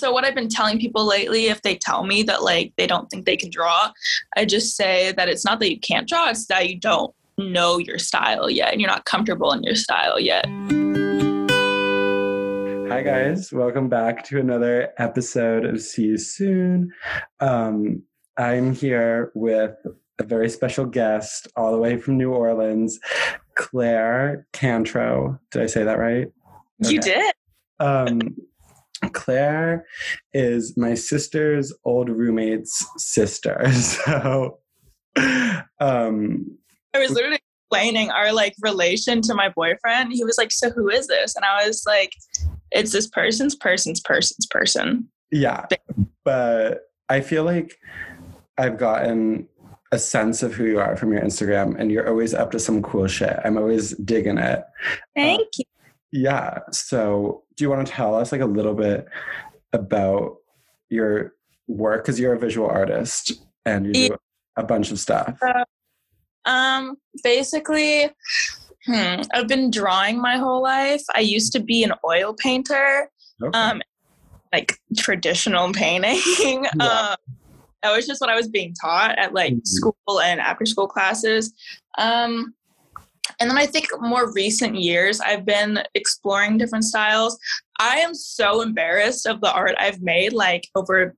so what I've been telling people lately, if they tell me that like they don't think they can draw, I just say that it's not that you can't draw, it's that you don't know your style yet and you're not comfortable in your style yet. Hi guys, welcome back to another episode of See You Soon. Um, I'm here with a very special guest all the way from New Orleans, Claire Kantrow. Did I say that right? Okay. You did. Um, Claire is my sister's old roommate's sister. So um I was literally explaining our like relation to my boyfriend. He was like, So who is this? And I was like, It's this person's person's person's person. Yeah. But I feel like I've gotten a sense of who you are from your Instagram and you're always up to some cool shit. I'm always digging it. Thank uh, you. Yeah. So, do you want to tell us like a little bit about your work because you're a visual artist and you do a bunch of stuff? Uh, um, basically, hmm, I've been drawing my whole life. I used to be an oil painter. Okay. Um, like traditional painting. Yeah. um, that was just what I was being taught at like mm-hmm. school and after school classes. Um, and then I think more recent years, I've been exploring different styles. I am so embarrassed of the art I've made. Like over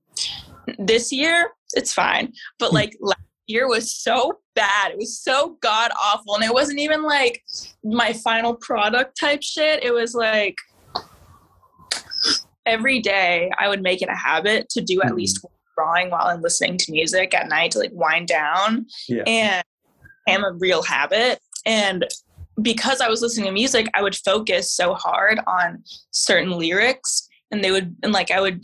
this year, it's fine, but hmm. like last year was so bad. It was so god awful, and it wasn't even like my final product type shit. It was like every day I would make it a habit to do at hmm. least drawing while I'm listening to music at night to like wind down. Yeah. And am a real habit. And because I was listening to music, I would focus so hard on certain lyrics and they would, and like I would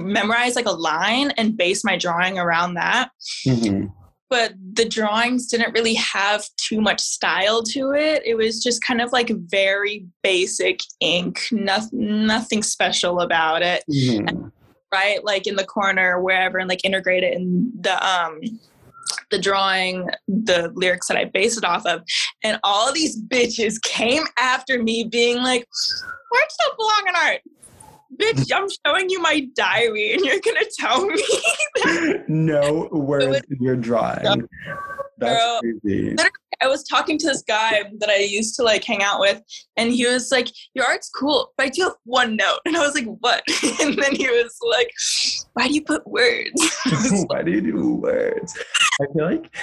memorize like a line and base my drawing around that. Mm-hmm. But the drawings didn't really have too much style to it. It was just kind of like very basic ink, nothing, nothing special about it. Mm-hmm. Right, like in the corner, wherever, and like integrate it in the um the drawing, the lyrics that I base it off of. And all these bitches came after me being like, words don't belong in art. Bitch, I'm showing you my diary and you're gonna tell me no words in your drawing. That's Girl. I was talking to this guy that I used to like hang out with, and he was like, Your art's cool, but I do have one note. And I was like, What? And then he was like, Why do you put words? Why do you do words? I feel like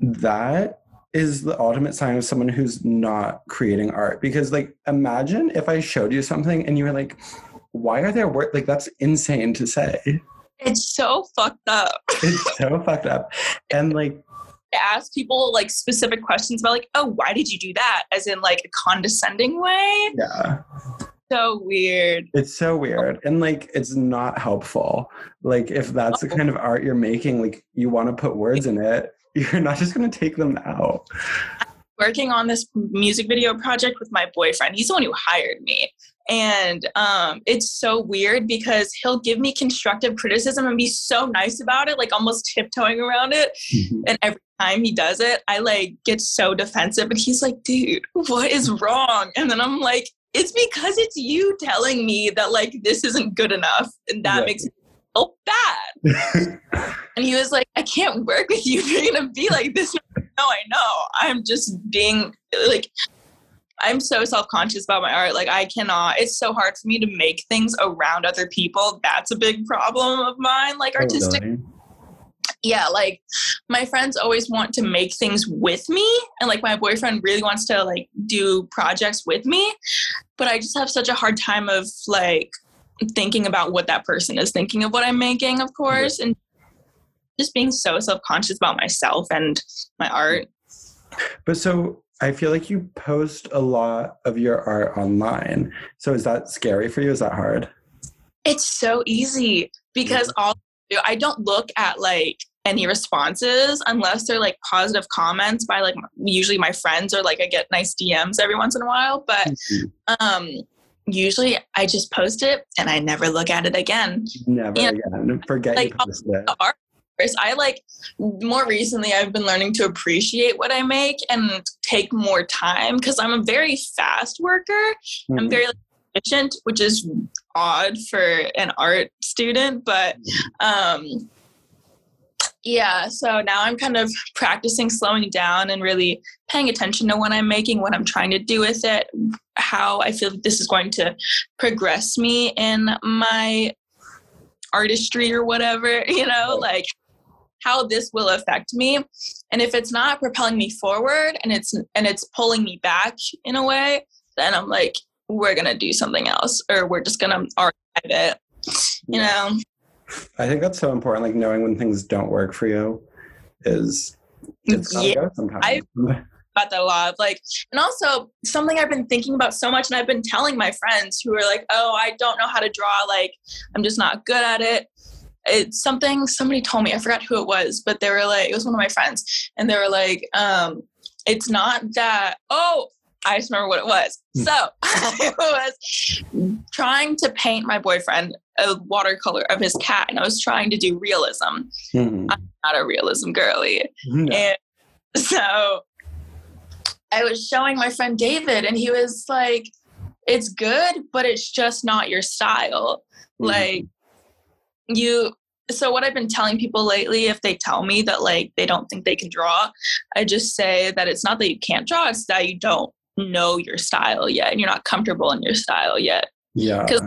that is the ultimate sign of someone who's not creating art. Because, like, imagine if I showed you something and you were like, Why are there words? Like, that's insane to say. It's so fucked up. it's so fucked up. And, like, ask people like specific questions about like, oh, why did you do that? As in like a condescending way. Yeah. So weird. It's so weird. And like it's not helpful. Like if that's the kind of art you're making, like you want to put words in it, you're not just gonna take them out. working on this music video project with my boyfriend. He's the one who hired me. And um, it's so weird because he'll give me constructive criticism and be so nice about it, like almost tiptoeing around it. Mm-hmm. And every time he does it, I like get so defensive. And he's like, dude, what is wrong? And then I'm like, it's because it's you telling me that like this isn't good enough. And that right. makes me feel bad. and he was like, I can't work with you if you're to be like this. No, I know. I'm just being like, I'm so self conscious about my art. Like, I cannot, it's so hard for me to make things around other people. That's a big problem of mine. Like, oh, artistic. Oh, yeah, like my friends always want to make things with me. And like, my boyfriend really wants to like do projects with me. But I just have such a hard time of like thinking about what that person is thinking of what I'm making, of course. And just being so self conscious about myself and my art. But so I feel like you post a lot of your art online. So is that scary for you? Is that hard? It's so easy because all I don't look at like any responses unless they're like positive comments by like usually my friends or like I get nice DMs every once in a while. But mm-hmm. um usually I just post it and I never look at it again. Never and, again. Forget like, you posted it. Art I like more recently I've been learning to appreciate what I make and take more time because I'm a very fast worker. Mm-hmm. I'm very like, efficient, which is odd for an art student, but um, yeah, so now I'm kind of practicing slowing down and really paying attention to what I'm making, what I'm trying to do with it, how I feel that this is going to progress me in my artistry or whatever, you know, like how this will affect me. And if it's not propelling me forward and it's and it's pulling me back in a way, then I'm like, we're gonna do something else or we're just gonna archive it. You know? I think that's so important. Like knowing when things don't work for you is it's yeah. sometimes. I about that a lot. Like, and also something I've been thinking about so much, and I've been telling my friends who are like, "Oh, I don't know how to draw. Like, I'm just not good at it." It's something somebody told me. I forgot who it was, but they were like, it was one of my friends, and they were like, um, "It's not that." Oh, I just remember what it was. Hmm. So I was trying to paint my boyfriend a watercolor of his cat, and I was trying to do realism. Mm-hmm. I'm not a realism girly. No. And so I was showing my friend David, and he was like, It's good, but it's just not your style. Mm-hmm. Like, you so what i've been telling people lately if they tell me that like they don't think they can draw i just say that it's not that you can't draw it's that you don't know your style yet and you're not comfortable in your style yet. Yeah. Because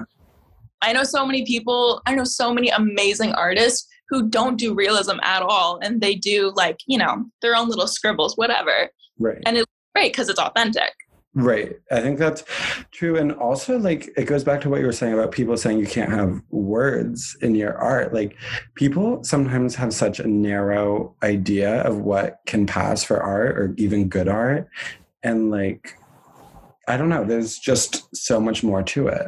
I know so many people, I know so many amazing artists who don't do realism at all and they do like, you know, their own little scribbles, whatever. Right. And it's great because it's authentic. Right. I think that's true. And also, like, it goes back to what you were saying about people saying you can't have words in your art. Like, people sometimes have such a narrow idea of what can pass for art or even good art. And, like, I don't know. There's just so much more to it.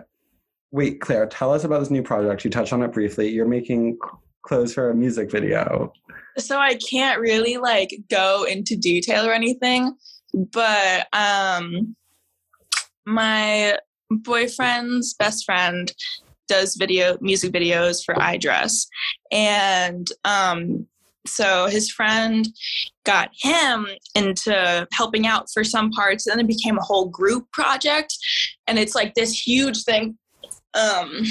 Wait, Claire, tell us about this new project. You touched on it briefly. You're making clothes for a music video. So I can't really like go into detail or anything, but um my boyfriend's best friend does video music videos for iDress and um so his friend got him into helping out for some parts and then it became a whole group project and it's like this huge thing. Um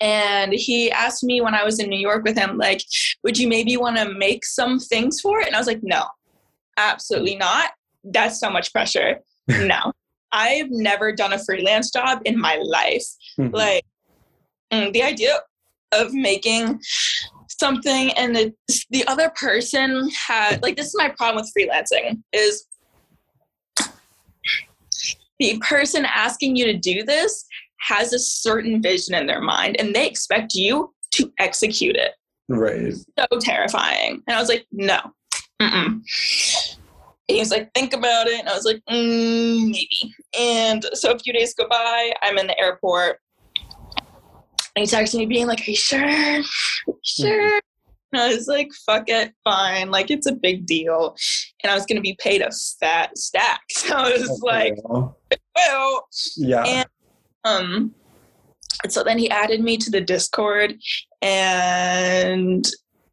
and he asked me when i was in new york with him like would you maybe want to make some things for it? And i was like no absolutely not. That's so much pressure. No. I've never done a freelance job in my life. Mm-hmm. like mm, the idea of making something and the, the other person had like this is my problem with freelancing is the person asking you to do this has a certain vision in their mind and they expect you to execute it. Right. So terrifying. And i was like no Mm-mm. he was like think about it and i was like mm, maybe and so a few days go by i'm in the airport and he texted me being like, Are you sure? Are you sure? And I was like, fuck it, fine. Like it's a big deal. And I was gonna be paid a fat stack. So I was okay. like, well. Yeah. And um and so then he added me to the Discord and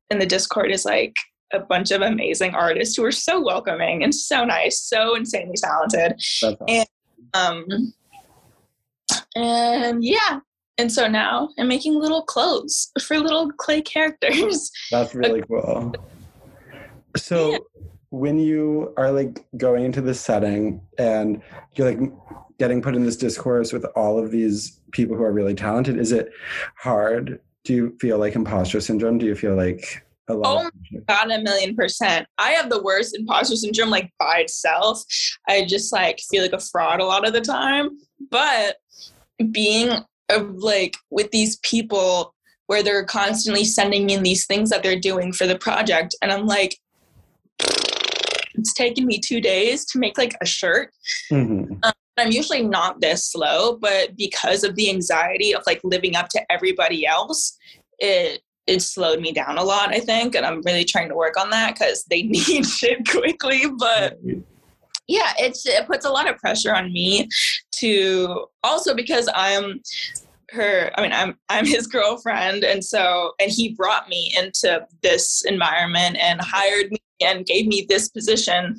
and the Discord is like a bunch of amazing artists who are so welcoming and so nice, so insanely talented. Awesome. And um and yeah, and so now I'm making little clothes for little clay characters. That's really cool. So yeah. when you are like going into this setting and you're like getting put in this discourse with all of these people who are really talented, is it hard? Do you feel like imposter syndrome? Do you feel like a lot oh my god, a million percent. I have the worst imposter syndrome like by itself. I just like feel like a fraud a lot of the time. But being of like with these people where they're constantly sending in these things that they're doing for the project and i'm like it's taken me two days to make like a shirt mm-hmm. um, i'm usually not this slow but because of the anxiety of like living up to everybody else it it slowed me down a lot i think and i'm really trying to work on that because they need shit quickly but yeah it's it puts a lot of pressure on me to also because i'm her i mean i'm i'm his girlfriend and so and he brought me into this environment and hired me and gave me this position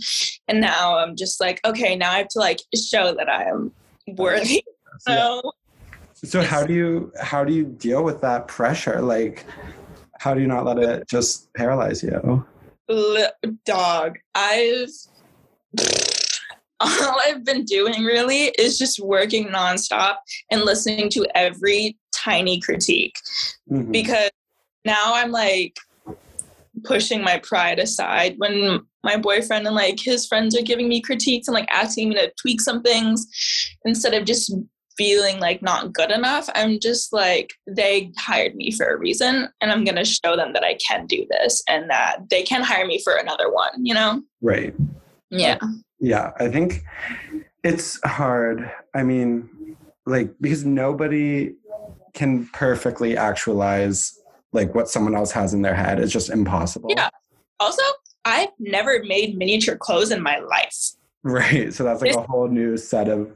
and now i'm just like okay now i have to like show that i am worthy so. So how do you how do you deal with that pressure? Like how do you not let it just paralyze you? Dog, I've all I've been doing really is just working nonstop and listening to every tiny critique mm-hmm. because now I'm like pushing my pride aside when my boyfriend and like his friends are giving me critiques and like asking me to tweak some things instead of just feeling like not good enough. I'm just like, they hired me for a reason, and I'm going to show them that I can do this and that they can hire me for another one, you know? Right. Yeah. Yeah. I think it's hard. I mean, like, because nobody can perfectly actualize like what someone else has in their head. It's just impossible. Yeah. Also, I've never made miniature clothes in my life. Right. So that's like a whole new set of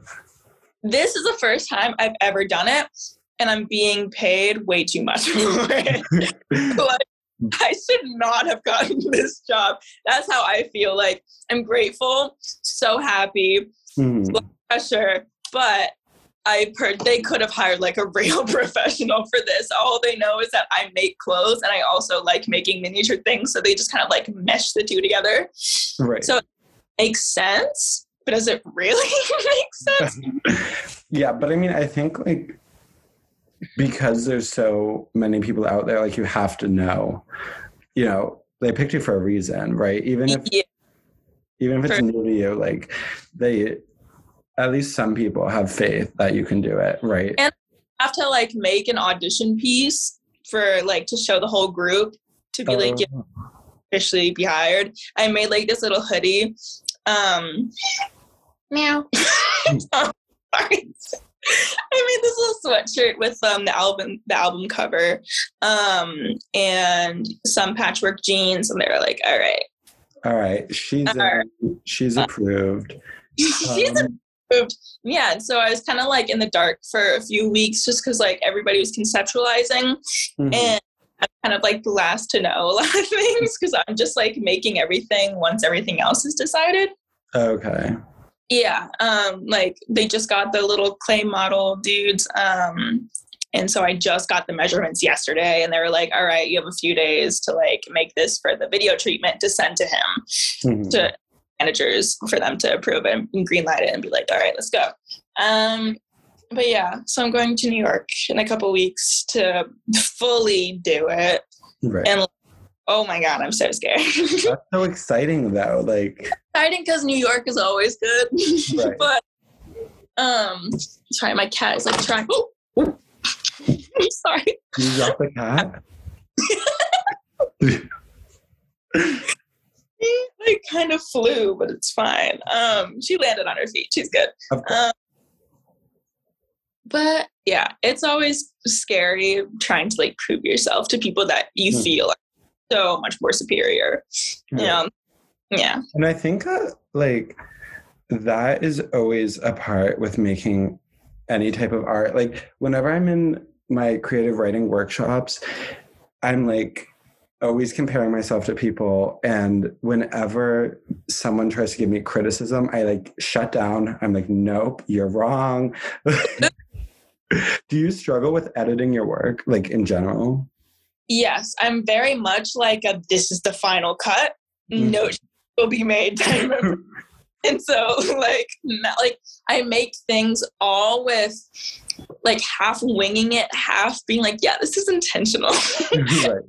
this is the first time I've ever done it, and I'm being paid way too much for it. like, I should not have gotten this job. That's how I feel. Like I'm grateful, so happy, mm. pressure, but I heard they could have hired like a real professional for this. All they know is that I make clothes and I also like making miniature things. So they just kind of like mesh the two together. Right. So it makes sense but does it really make sense? yeah, but I mean, I think like because there's so many people out there, like you have to know, you know, they picked you for a reason, right? Even if yeah. even if it's for- new to you, like they at least some people have faith that you can do it, right? And have to like make an audition piece for like to show the whole group to be like oh. officially be hired. I made like this little hoodie um Meow. Sorry. I made this little sweatshirt with um the album the album cover, um, and some patchwork jeans, and they were like, "All right, all right, she's uh, she's approved." she's um, approved. Yeah, and so I was kind of like in the dark for a few weeks, just because like everybody was conceptualizing, mm-hmm. and I'm kind of like the last to know a lot of things because I'm just like making everything once everything else is decided. Okay. Yeah, um, like they just got the little clay model dudes. Um, and so I just got the measurements yesterday, and they were like, "All right, you have a few days to like make this for the video treatment to send to him mm-hmm. to managers for them to approve it and greenlight it and be like, all right, let's go." Um, but yeah, so I'm going to New York in a couple weeks to fully do it right. and Oh my god, I'm so scared. That's so exciting though. Like exciting because New York is always good. Right. but um sorry, my cat is like trying oh, I'm sorry. You dropped the cat? like kind of flew, but it's fine. Um she landed on her feet. She's good. Um, but yeah, it's always scary trying to like prove yourself to people that you hmm. feel so much more superior. You know, yeah. And I think uh, like that is always a part with making any type of art. Like whenever I'm in my creative writing workshops, I'm like always comparing myself to people and whenever someone tries to give me criticism i like shut down i'm like nope you're wrong do you struggle with editing your work like in general Yes, I'm very much like a this is the final cut. Mm-hmm. No will be made. and so like like I make things all with like half winging it, half being like, yeah, this is intentional. right.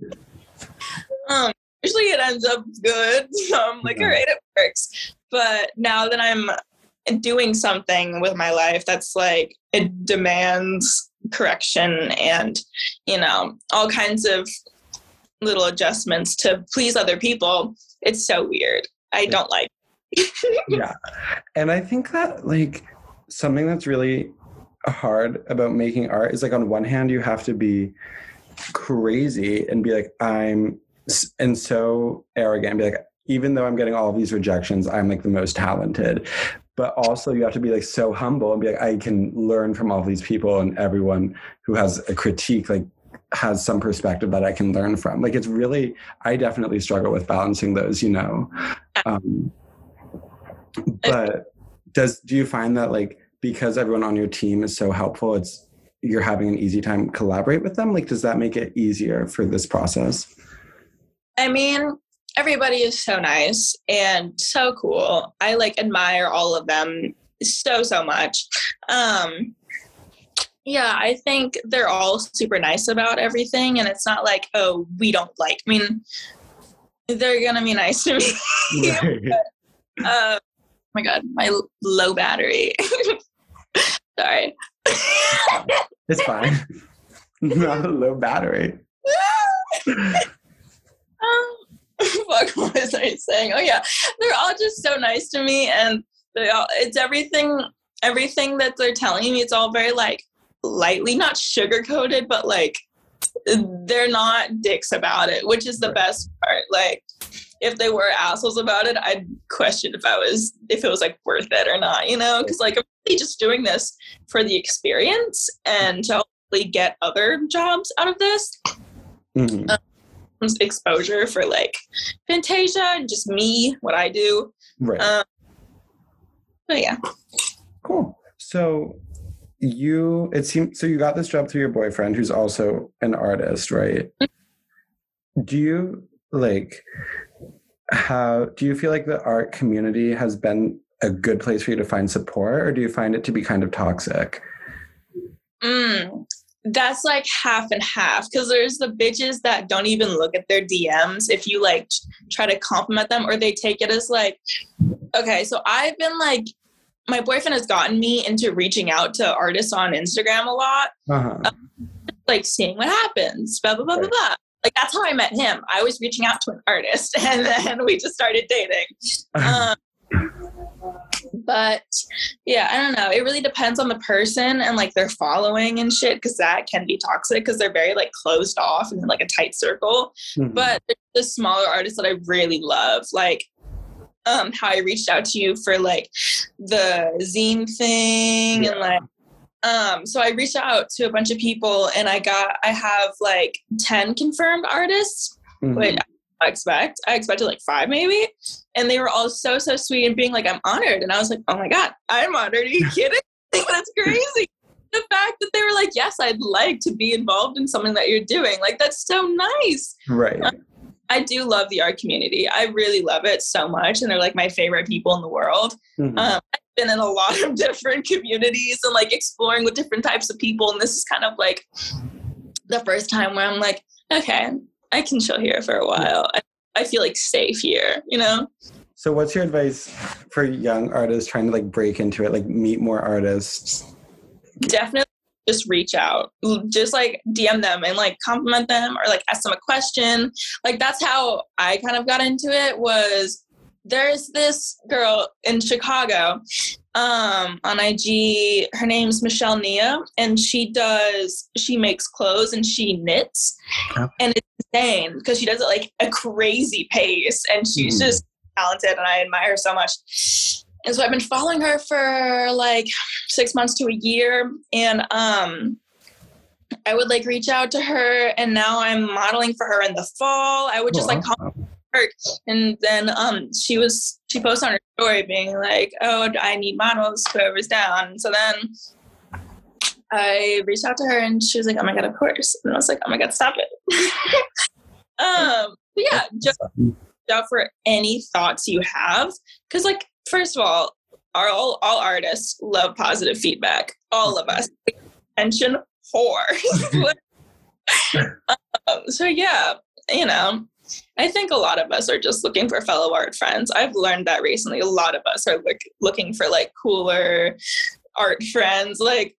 um, usually it ends up good. So I'm like, yeah. all right, it works. But now that I'm doing something with my life that's like it demands correction and you know all kinds of little adjustments to please other people. It's so weird. I don't like yeah. And i think that like something that's really hard about making art is like on one hand you have to be crazy and be like i'm and so arrogant and be like even though i'm getting all these rejections i'm like the most talented but also you have to be like so humble and be like i can learn from all these people and everyone who has a critique like has some perspective that i can learn from like it's really i definitely struggle with balancing those you know um, but does do you find that like because everyone on your team is so helpful it's you're having an easy time collaborate with them? Like, does that make it easier for this process? I mean, everybody is so nice and so cool. I like admire all of them so so much. Um yeah, I think they're all super nice about everything and it's not like, oh, we don't like. I mean, they're going to be nice to me. Right. but, uh, oh my god, my low battery. Sorry. it's fine. Not a low battery. um, fuck, what was I saying? Oh yeah, they're all just so nice to me, and they all, it's everything. Everything that they're telling me, it's all very like lightly, not sugar coated, but like they're not dicks about it, which is the right. best part. Like if they were assholes about it, I'd question if I was if it was like worth it or not, you know? Because like I'm really just doing this for the experience and to hopefully get other jobs out of this. Mm-hmm. Um, exposure for like Fantasia and just me, what I do. Right. Um, but yeah. Cool. So you it seems so you got this job through your boyfriend who's also an artist, right? Mm-hmm. Do you like how do you feel like the art community has been a good place for you to find support or do you find it to be kind of toxic? Mm, that's like half and half because there's the bitches that don't even look at their DMs if you like try to compliment them or they take it as like, okay, so I've been like, my boyfriend has gotten me into reaching out to artists on Instagram a lot, uh-huh. um, like seeing what happens, blah, blah, blah, right. blah, blah. Like that's how I met him. I was reaching out to an artist and then we just started dating. Um, but yeah, I don't know. It really depends on the person and like their following and shit because that can be toxic because they're very like closed off and like a tight circle. Mm-hmm. But the smaller artists that I really love, like um how I reached out to you for like the zine thing yeah. and like um, so I reached out to a bunch of people and I got, I have like 10 confirmed artists, mm-hmm. which I expect. I expected like five maybe. And they were all so, so sweet and being like, I'm honored. And I was like, oh my God, I'm honored. Are you kidding? that's crazy. the fact that they were like, yes, I'd like to be involved in something that you're doing. Like, that's so nice. Right. Um, I do love the art community. I really love it so much. And they're like my favorite people in the world. Mm-hmm. Um, I've been in a lot of different communities and like exploring with different types of people. And this is kind of like the first time where I'm like, okay, I can chill here for a while. I, I feel like safe here, you know? So what's your advice for young artists trying to like break into it, like meet more artists? Definitely just reach out just like dm them and like compliment them or like ask them a question like that's how i kind of got into it was there's this girl in Chicago um, on IG. Her name's Michelle Nia, and she does she makes clothes and she knits, okay. and it's insane because she does it like a crazy pace, and she's mm. just talented, and I admire her so much. And so I've been following her for like six months to a year, and um, I would like reach out to her, and now I'm modeling for her in the fall. I would just like call work. And then um, she was she posted on her story being like, "Oh, I need models. Whoever's down." So then I reached out to her, and she was like, "Oh my god, of course!" And I was like, "Oh my god, stop it." um, yeah, just out for any thoughts you have, because like first of all, our all all artists love positive feedback. All of us. Attention whore. um, so yeah, you know, I think a lot of us are just looking for fellow art friends. I've learned that recently. A lot of us are look, looking for like cooler art friends. Like,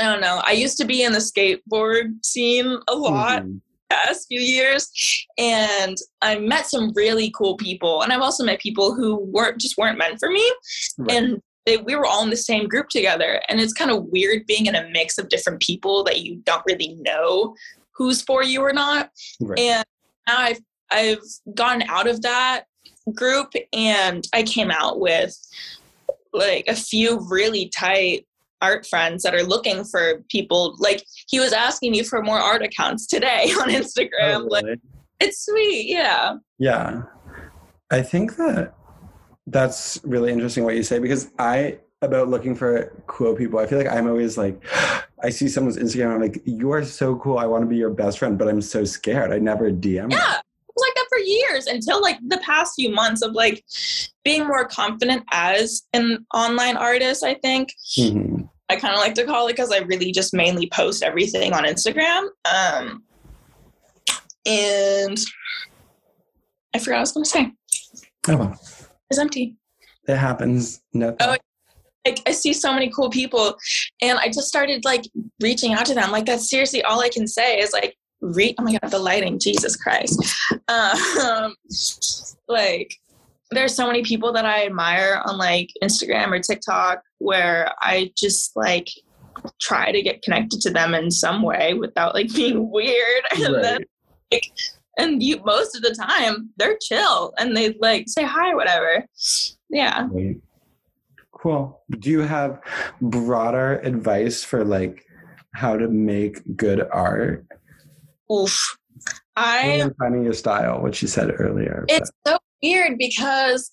I don't know. I used to be in the skateboard scene a lot. Mm-hmm. Past few years, and I met some really cool people, and I've also met people who weren't just weren't meant for me, right. and they, we were all in the same group together. And it's kind of weird being in a mix of different people that you don't really know who's for you or not. Right. And now I've I've gotten out of that group and I came out with like a few really tight art friends that are looking for people like he was asking me for more art accounts today on Instagram. Oh, really? Like it's sweet, yeah. Yeah. I think that that's really interesting what you say because I about looking for cool people. I feel like I'm always like, I see someone's Instagram, I'm like, you are so cool. I want to be your best friend, but I'm so scared. I never DM. Yeah. It was like that for years until like the past few months of like being more confident as an online artist, I think. Mm-hmm. I kind of like to call it because I really just mainly post everything on Instagram. Um, and I forgot what I was going to say. Oh, well. It's empty. It happens. No. Oh, like I see so many cool people, and I just started like reaching out to them. Like that's seriously all I can say is like read. Oh my god, the lighting, Jesus Christ! Um, like there's so many people that I admire on like Instagram or TikTok where I just like try to get connected to them in some way without like being weird, and then like and you most of the time they're chill and they like say hi or whatever yeah right. Cool do you have broader advice for like how to make good art oof i finding your style what you said earlier it's but. so weird because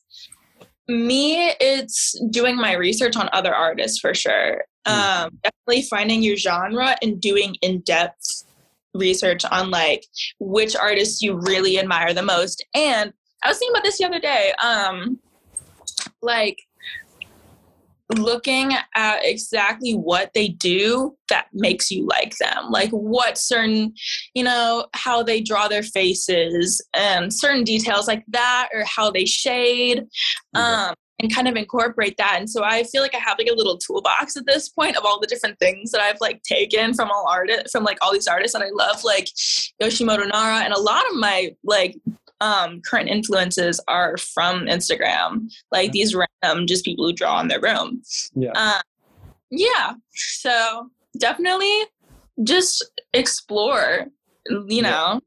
me it's doing my research on other artists for sure mm. um, definitely finding your genre and doing in-depth research on like which artists you really admire the most. And I was thinking about this the other day. Um, like looking at exactly what they do that makes you like them like what certain you know how they draw their faces and certain details like that or how they shade um and kind of incorporate that. And so I feel like I have like a little toolbox at this point of all the different things that I've like taken from all artists, from like all these artists that I love, like Yoshimoto Nara. And a lot of my like um, current influences are from Instagram, like these random just people who draw in their room. Yeah. Uh, yeah. So definitely just explore, you know.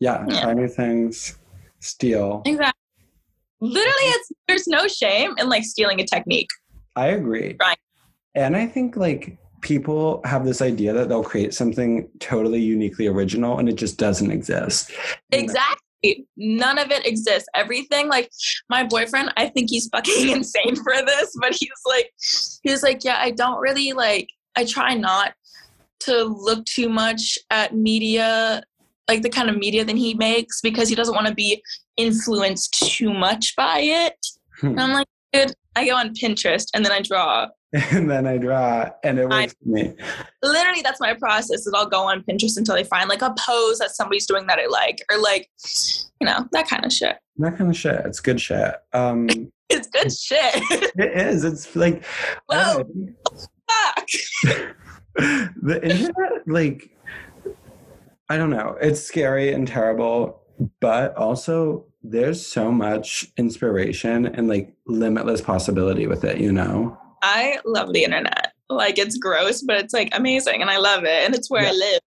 Yeah. yeah. Try new things, steal. Exactly literally it's there's no shame in like stealing a technique i agree right and i think like people have this idea that they'll create something totally uniquely original and it just doesn't exist exactly none of it exists everything like my boyfriend i think he's fucking insane for this but he's like he's like yeah i don't really like i try not to look too much at media like the kind of media that he makes because he doesn't want to be influenced too much by it. Hmm. And I'm like, dude, I go on Pinterest and then I draw. And then I draw and it works I, for me. Literally, that's my process is I'll go on Pinterest until I find like a pose that somebody's doing that I like or like, you know, that kind of shit. That kind of shit. It's good shit. Um, it's good shit. it is. It's like, Whoa, fuck. the internet, like, I don't know. It's scary and terrible, but also there's so much inspiration and like limitless possibility with it, you know? I love the internet. Like it's gross, but it's like amazing and I love it. And it's where yeah. I live.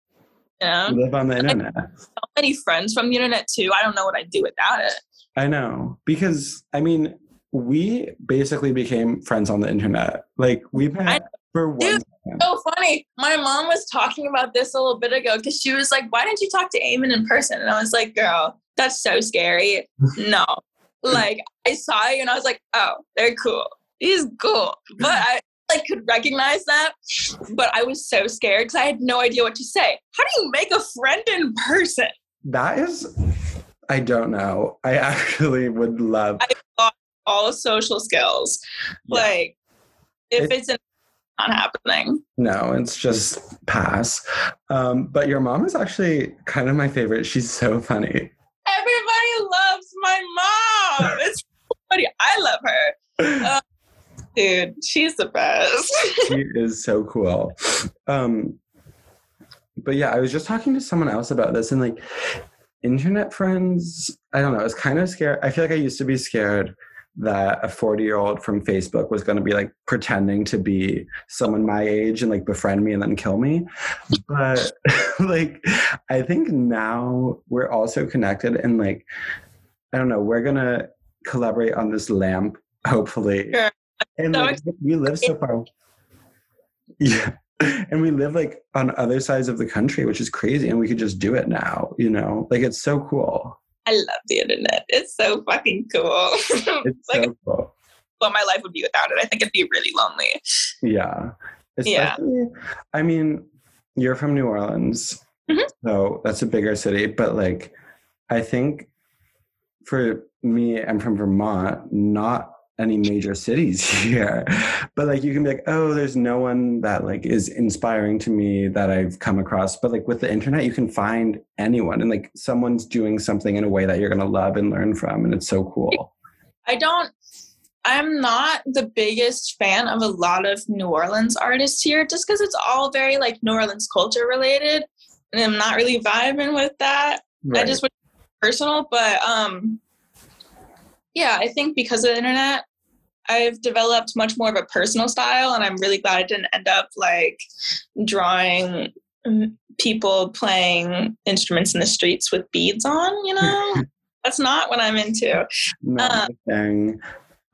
You know? You live on the internet. so many friends from the internet too. I don't know what I'd do without it. I know. Because I mean, we basically became friends on the internet. Like we met for one. Dude, so funny. My mom was talking about this a little bit ago because she was like, "Why didn't you talk to Eamon in person?" And I was like, "Girl, that's so scary." no, like I saw you and I was like, "Oh, they're cool. He's cool," but I like could recognize that. But I was so scared because I had no idea what to say. How do you make a friend in person? That is, I don't know. I actually would love. I lost all social skills. Yeah. Like if it's, it's an not happening. No, it's just pass. Um, but your mom is actually kind of my favorite. She's so funny. Everybody loves my mom. It's funny. I love her. Uh, dude, she's the best. she is so cool. Um, but yeah, I was just talking to someone else about this and like internet friends, I don't know, it's kind of scared. I feel like I used to be scared that a 40 year old from Facebook was going to be like pretending to be someone my age and like befriend me and then kill me. But like, I think now we're also connected and like, I don't know, we're going to collaborate on this lamp, hopefully. Sure. And like, we live so far. Yeah. And we live like on other sides of the country, which is crazy. And we could just do it now, you know? Like, it's so cool. I love the internet. It's so fucking cool. It's like, so cool. what my life would be without it. I think it'd be really lonely. Yeah. Yeah. I mean, you're from New Orleans, Mhm. so that's a bigger city, but like, I think for me, I'm from Vermont, not any major cities here, but like, you can be like, oh, there's no one that like is inspiring to me that I've come across. But like with the internet, you can find anyone and like someone's doing something in a way that you're going to love and learn from. And it's so cool. I don't. I'm not the biggest fan of a lot of New Orleans artists here, just because it's all very like New Orleans culture related, and I'm not really vibing with that. I just would personal, but um, yeah, I think because of the internet, I've developed much more of a personal style, and I'm really glad I didn't end up like drawing mm, people playing instruments in the streets with beads on. You know, that's not what I'm into. not thing.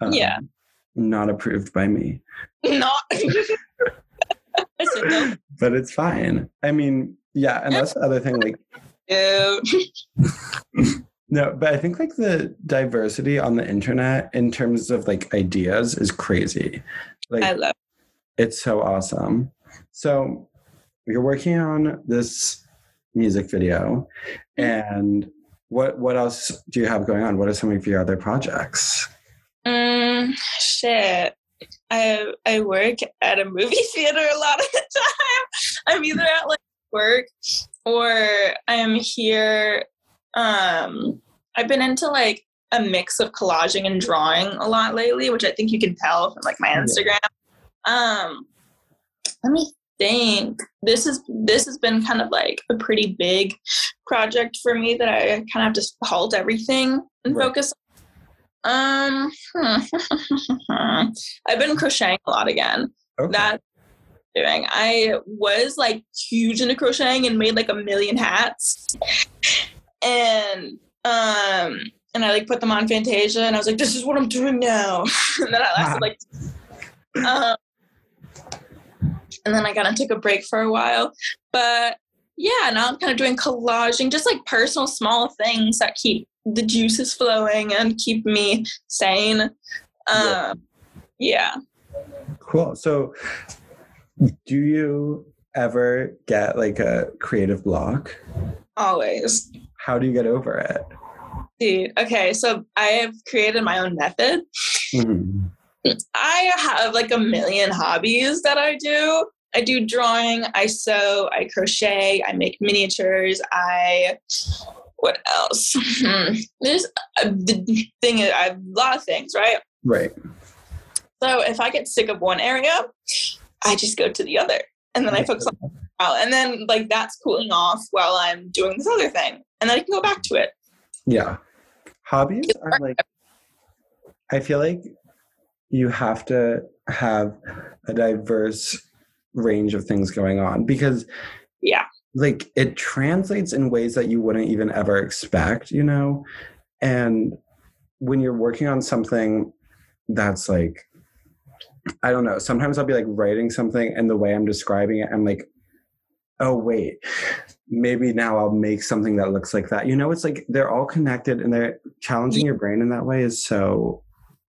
um, yeah. Not approved by me. Not. I said no. but it's fine. I mean, yeah, and that's the other thing. Like, Ew. no, but I think like the diversity on the internet in terms of like ideas is crazy. Like, I love. it's so awesome. So, you're working on this music video, and what what else do you have going on? What are some of your other projects? Mm, shit. I I work at a movie theater a lot of the time. I'm either at like work or I'm here. Um, I've been into like a mix of collaging and drawing a lot lately, which I think you can tell from like my Instagram. Um, let me think. This is this has been kind of like a pretty big project for me that I kind of have to halt everything and Right. focus um, I've been crocheting a lot again. Okay. That doing. I was like huge into crocheting and made like a million hats, and um, and I like put them on Fantasia, and I was like, this is what I'm doing now. and then I lasted like, um, and then I kind of took a break for a while, but yeah, now I'm kind of doing collaging, just like personal small things that keep the juices flowing and keep me sane. Yeah. Um, yeah. Cool. So, do you ever get like a creative block? Always. How do you get over it? Dude, okay, so I have created my own method. Mhm. I have like a million hobbies that I do. I do drawing, I sew, I crochet, I make miniatures, I what else? Hmm. There's a, the thing is, I have a lot of things, right? Right. So if I get sick of one area, I just go to the other, and then I focus on out, and then like that's cooling off while I'm doing this other thing, and then I can go back to it. Yeah. Hobbies are like, I feel like you have to have a diverse range of things going on because, Yeah. like it translates in ways that you wouldn't even ever expect, you know? And when you're working on something that's like, I don't know, sometimes I'll be like writing something and the way I'm describing it, I'm like, oh, wait, maybe now I'll make something that looks like that. You know, it's like they're all connected and they're challenging your brain in that way is so,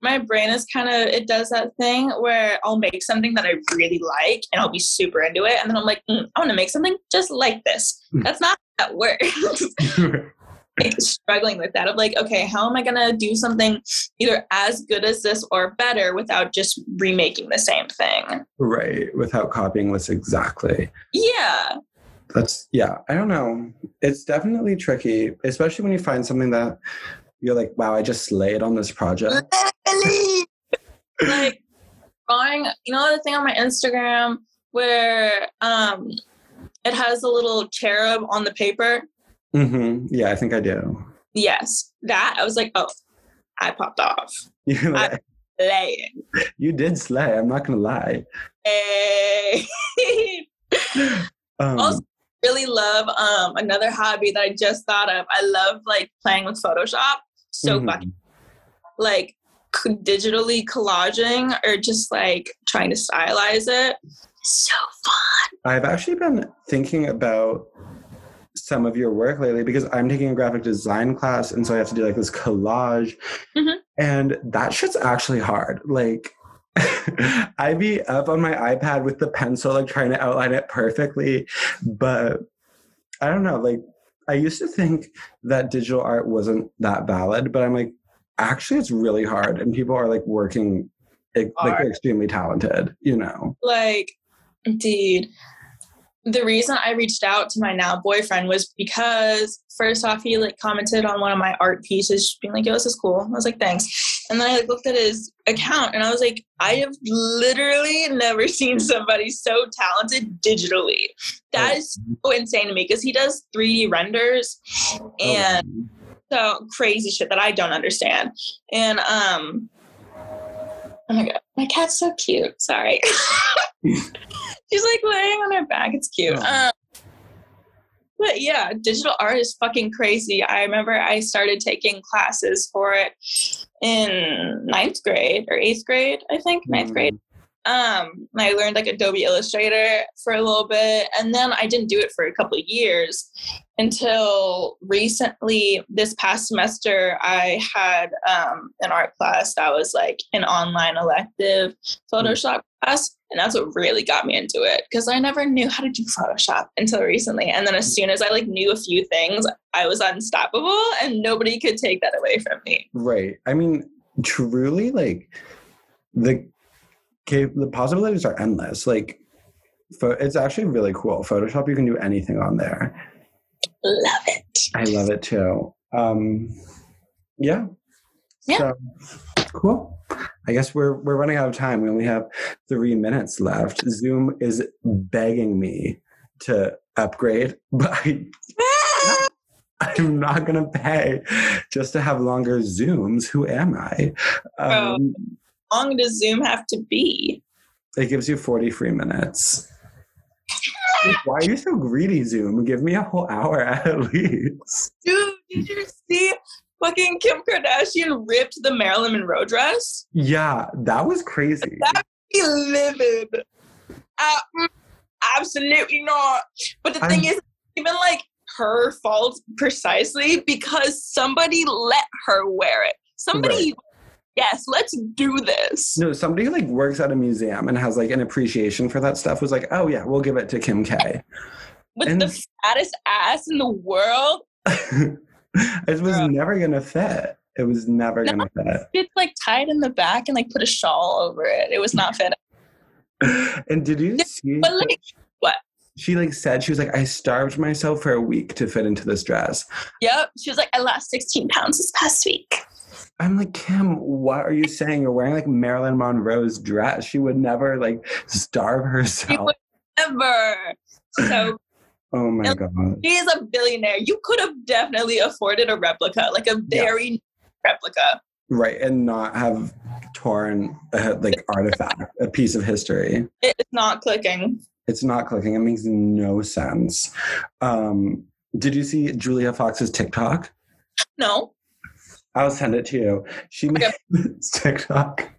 My brain is kind of it does that thing where I'll make something that I really like, and I'll be super into it, and then I'm like, mm, I want to make something just like this. Mm. That's not how that works. struggling with that of like okay how am i going to do something either as good as this or better without just remaking the same thing right, without copying this exactly. yeah That's, yeah, I don't know. It's definitely tricky, especially when you find something that you're like, wow, I just slayed on this project. like drawing you know the thing on my instagram where um it has a little cherub on the paper hmm Yeah, I think I do. yes that i was like oh i popped off You're like, laying you did slay. I'm not gonna lie. hey. Um, Also- really love um another hobby that I just thought of. I love like playing with Photoshop. So mhm. fucking like c- digitally collaging or just like trying to stylize it. So fun. I've actually been thinking about some of your work lately because I'm taking a graphic design class, and so I have to do like this collage. Mhm. And that shit's actually hard. Like, I'd be up on my iPad with the pencil, like trying to outline it perfectly. But I don't know, like, I used to think that digital art wasn't that valid, but I'm like, actually, it's really hard. And people are like working, like, they're extremely talented, you know? Like, dude, the reason I reached out to my now boyfriend was because first off, he like commented on one of my art pieces, being like, "Yo, this is cool." I was like, "Thanks." And then I like looked at his account, and I was like, "I have literally never seen somebody so talented digitally. That is so insane to me because he does 3D renders and so crazy shit that I don't understand." And um, oh my god, my cat's so cute. Sorry. She's like laying on her back. It's cute. Um, but yeah, digital art is fucking crazy. I remember I started taking classes for it in ninth grade or eighth grade, I think, ninth mm. grade. Um, I learned like Adobe Illustrator for a little bit, and then I didn't do it for a couple of years until recently. This past semester, I had um, an art class that was like an online elective. Photoshop class, and that's what really got me into it because I never knew how to do Photoshop until recently. And then as soon as I like knew a few things, I was unstoppable, and nobody could take that away from me. Right. I mean, truly, like the the possibilities are endless. Like, it's actually really cool. Photoshop, you can do anything on there. Love it. I love it too. Um, yeah. Yeah. So, cool. I guess we're we're running out of time. We only have three minutes left. Zoom is begging me to upgrade, but I, I'm not gonna pay just to have longer Zooms. Who am I? Um, How long does Zoom have to be? It gives you 40 free minutes. Why are you so greedy, Zoom? Give me a whole hour at least. Dude, did you see fucking Kim Kardashian ripped the Marilyn Monroe dress. Yeah, that was crazy. That be livid. Uh, mm, absolutely not. But the I'm, thing is, even like her fault precisely because somebody let her wear it. Somebody. Right. Yes, let's do this. No, somebody who like works at a museum and has like an appreciation for that stuff was like, oh yeah, we'll give it to Kim K. With and, the fattest ass in the world. it was Girl. never gonna fit. It was never no, gonna fit. It's like tied in the back and like put a shawl over it. It was not fit. and did you see? But like, what? She like said she was like I starved myself for a week to fit into this dress. Yep. She was like I lost 16 pounds this past week. I'm like, Kim, what are you saying? You're wearing like Marilyn Monroe's dress. She would never like starve herself. She would never. So Oh my and god. He is a billionaire. You could have definitely afforded a replica, like a very yeah. replica. Right, and not have torn a, like artifact, a piece of history. It's not clicking. It's not clicking. It makes no sense. Um, did you see Julia Fox's TikTok? No. I'll send it to you. She okay. made TikTok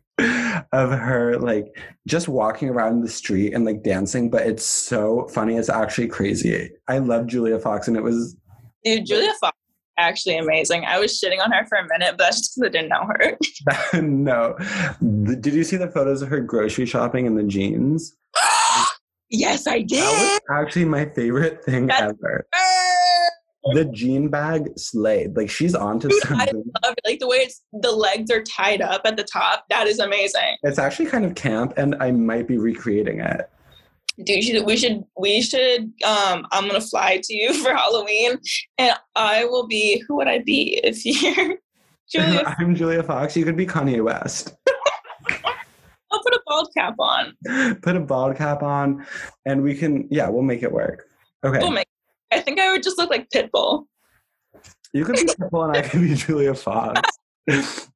of her like just walking around the street and like dancing, but it's so funny. It's actually crazy. I love Julia Fox, and it was dude. Julia Fox actually amazing. I was shitting on her for a minute, but that's just because I didn't know her. no. Did you see the photos of her grocery shopping in the jeans? yes, I did. That was actually my favorite thing that's ever. Her the jean bag slayed. Like she's onto Dude, something. I love it. Like the way it's the legs are tied up at the top. That is amazing. It's actually kind of camp, and I might be recreating it. Dude, should, we should we should um I'm gonna fly to you for Halloween and I will be who would I be if you're Julia I'm Julia Fox. You could be Kanye West. I'll put a bald cap on. Put a bald cap on and we can yeah, we'll make it work. Okay. We'll make I think I would just look like Pitbull. You could be Pitbull and I could be Julia Fox.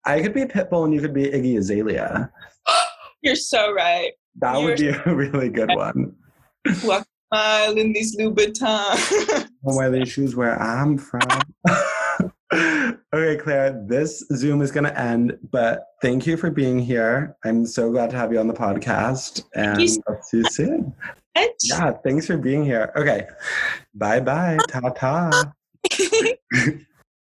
I could be Pitbull and you could be Iggy Azalea. You're so right. That You're would be a really good one. Walk a mile in these Louboutins. Wear these shoes where I'm from. okay, Claire, this Zoom is going to end, but thank you for being here. I'm so glad to have you on the podcast, and I'll see you soon. Yeah, thanks for being here. Okay. Bye bye. Ta ta.